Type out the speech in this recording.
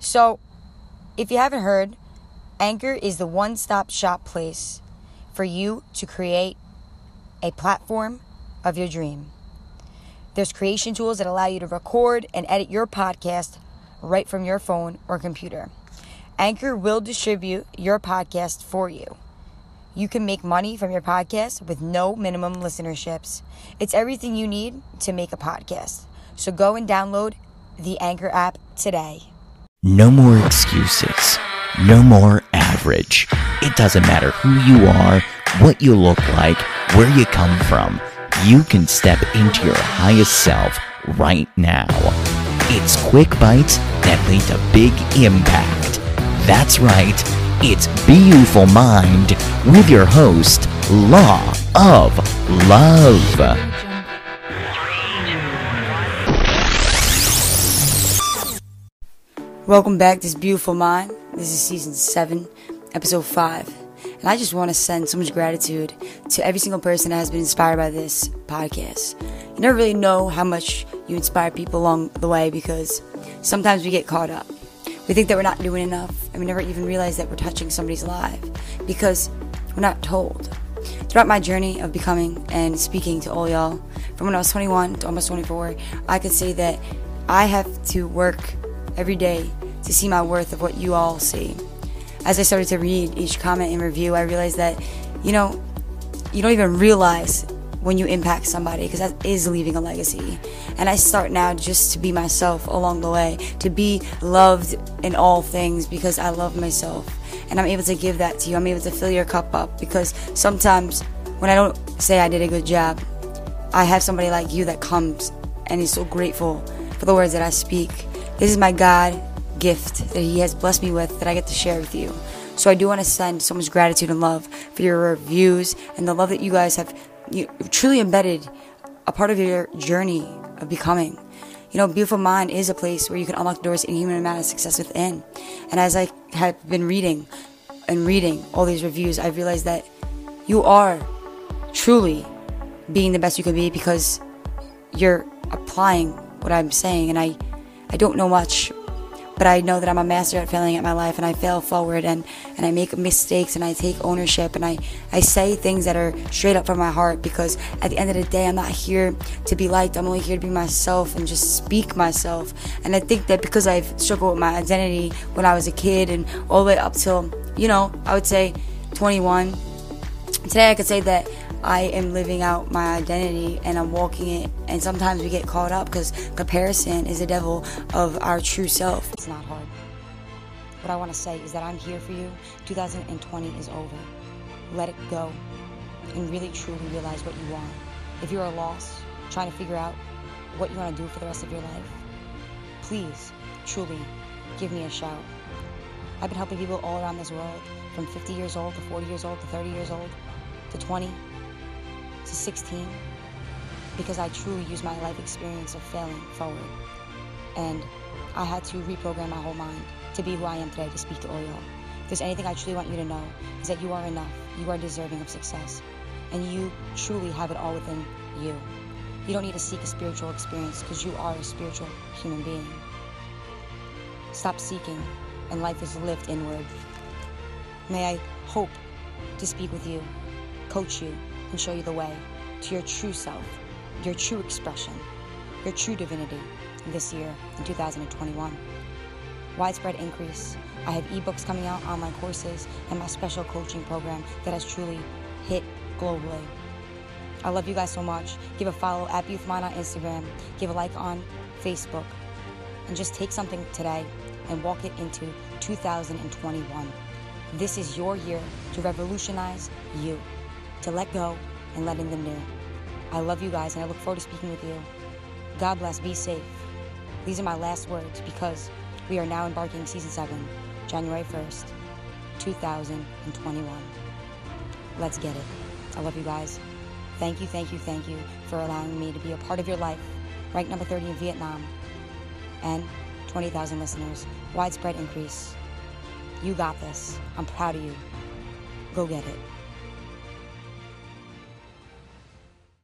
So, if you haven't heard, Anchor is the one stop shop place for you to create a platform of your dream. There's creation tools that allow you to record and edit your podcast right from your phone or computer. Anchor will distribute your podcast for you. You can make money from your podcast with no minimum listenerships. It's everything you need to make a podcast. So go and download the Anchor app today. No more excuses. No more average. It doesn't matter who you are, what you look like, where you come from. You can step into your highest self right now. It's quick bites that lead to big impact. That's right. It's Beautiful Mind with your host, Law of Love. Welcome back. To this beautiful mind. This is season seven, episode five, and I just want to send so much gratitude to every single person that has been inspired by this podcast. You never really know how much you inspire people along the way because sometimes we get caught up. We think that we're not doing enough, and we never even realize that we're touching somebody's life because we're not told. Throughout my journey of becoming and speaking to all y'all, from when I was 21 to almost 24, I could say that I have to work every day to see my worth of what you all see. As I started to read each comment and review, I realized that, you know, you don't even realize when you impact somebody because that is leaving a legacy. And I start now just to be myself along the way, to be loved in all things because I love myself. And I'm able to give that to you. I'm able to fill your cup up because sometimes when I don't say I did a good job, I have somebody like you that comes and is so grateful for the words that I speak. This is my God gift that He has blessed me with that I get to share with you. So I do want to send so much gratitude and love for your reviews and the love that you guys have you, truly embedded a part of your journey of becoming. You know, Beautiful Mind is a place where you can unlock the doors in human amount of success within. And as I have been reading and reading all these reviews, I realized that you are truly being the best you can be because you're applying what I'm saying. And I I don't know much, but I know that I'm a master at failing at my life and I fail forward and, and I make mistakes and I take ownership and I, I say things that are straight up from my heart because at the end of the day, I'm not here to be liked. I'm only here to be myself and just speak myself. And I think that because I've struggled with my identity when I was a kid and all the way up till, you know, I would say 21, today I could say that I am living out my identity and I'm walking it. And sometimes we get caught up because comparison is the devil of our true self. It's not hard. What I want to say is that I'm here for you. 2020 is over. Let it go and really truly realize what you want. If you're lost, trying to figure out what you want to do for the rest of your life, please, truly, give me a shout. I've been helping people all around this world, from 50 years old to 40 years old to 30 years old to 20 to 16 because I truly used my life experience of failing forward. And I had to reprogram my whole mind to be who I am today to speak to y'all. If there's anything I truly want you to know, is that you are enough. You are deserving of success. And you truly have it all within you. You don't need to seek a spiritual experience because you are a spiritual human being. Stop seeking, and life is lived inward. May I hope to speak with you, coach you, and show you the way to your true self, your true expression, your true divinity this year in 2021. Widespread increase. I have ebooks coming out, online courses, and my special coaching program that has truly hit globally. I love you guys so much. Give a follow at Youthmind on Instagram. Give a like on Facebook. And just take something today and walk it into 2021. This is your year to revolutionize you to let go and let in the new. I love you guys and I look forward to speaking with you. God bless, be safe. These are my last words because we are now embarking season 7, January 1st, 2021. Let's get it. I love you guys. Thank you, thank you, thank you for allowing me to be a part of your life. Ranked number 30 in Vietnam and 20,000 listeners. Widespread increase. You got this. I'm proud of you. Go get it.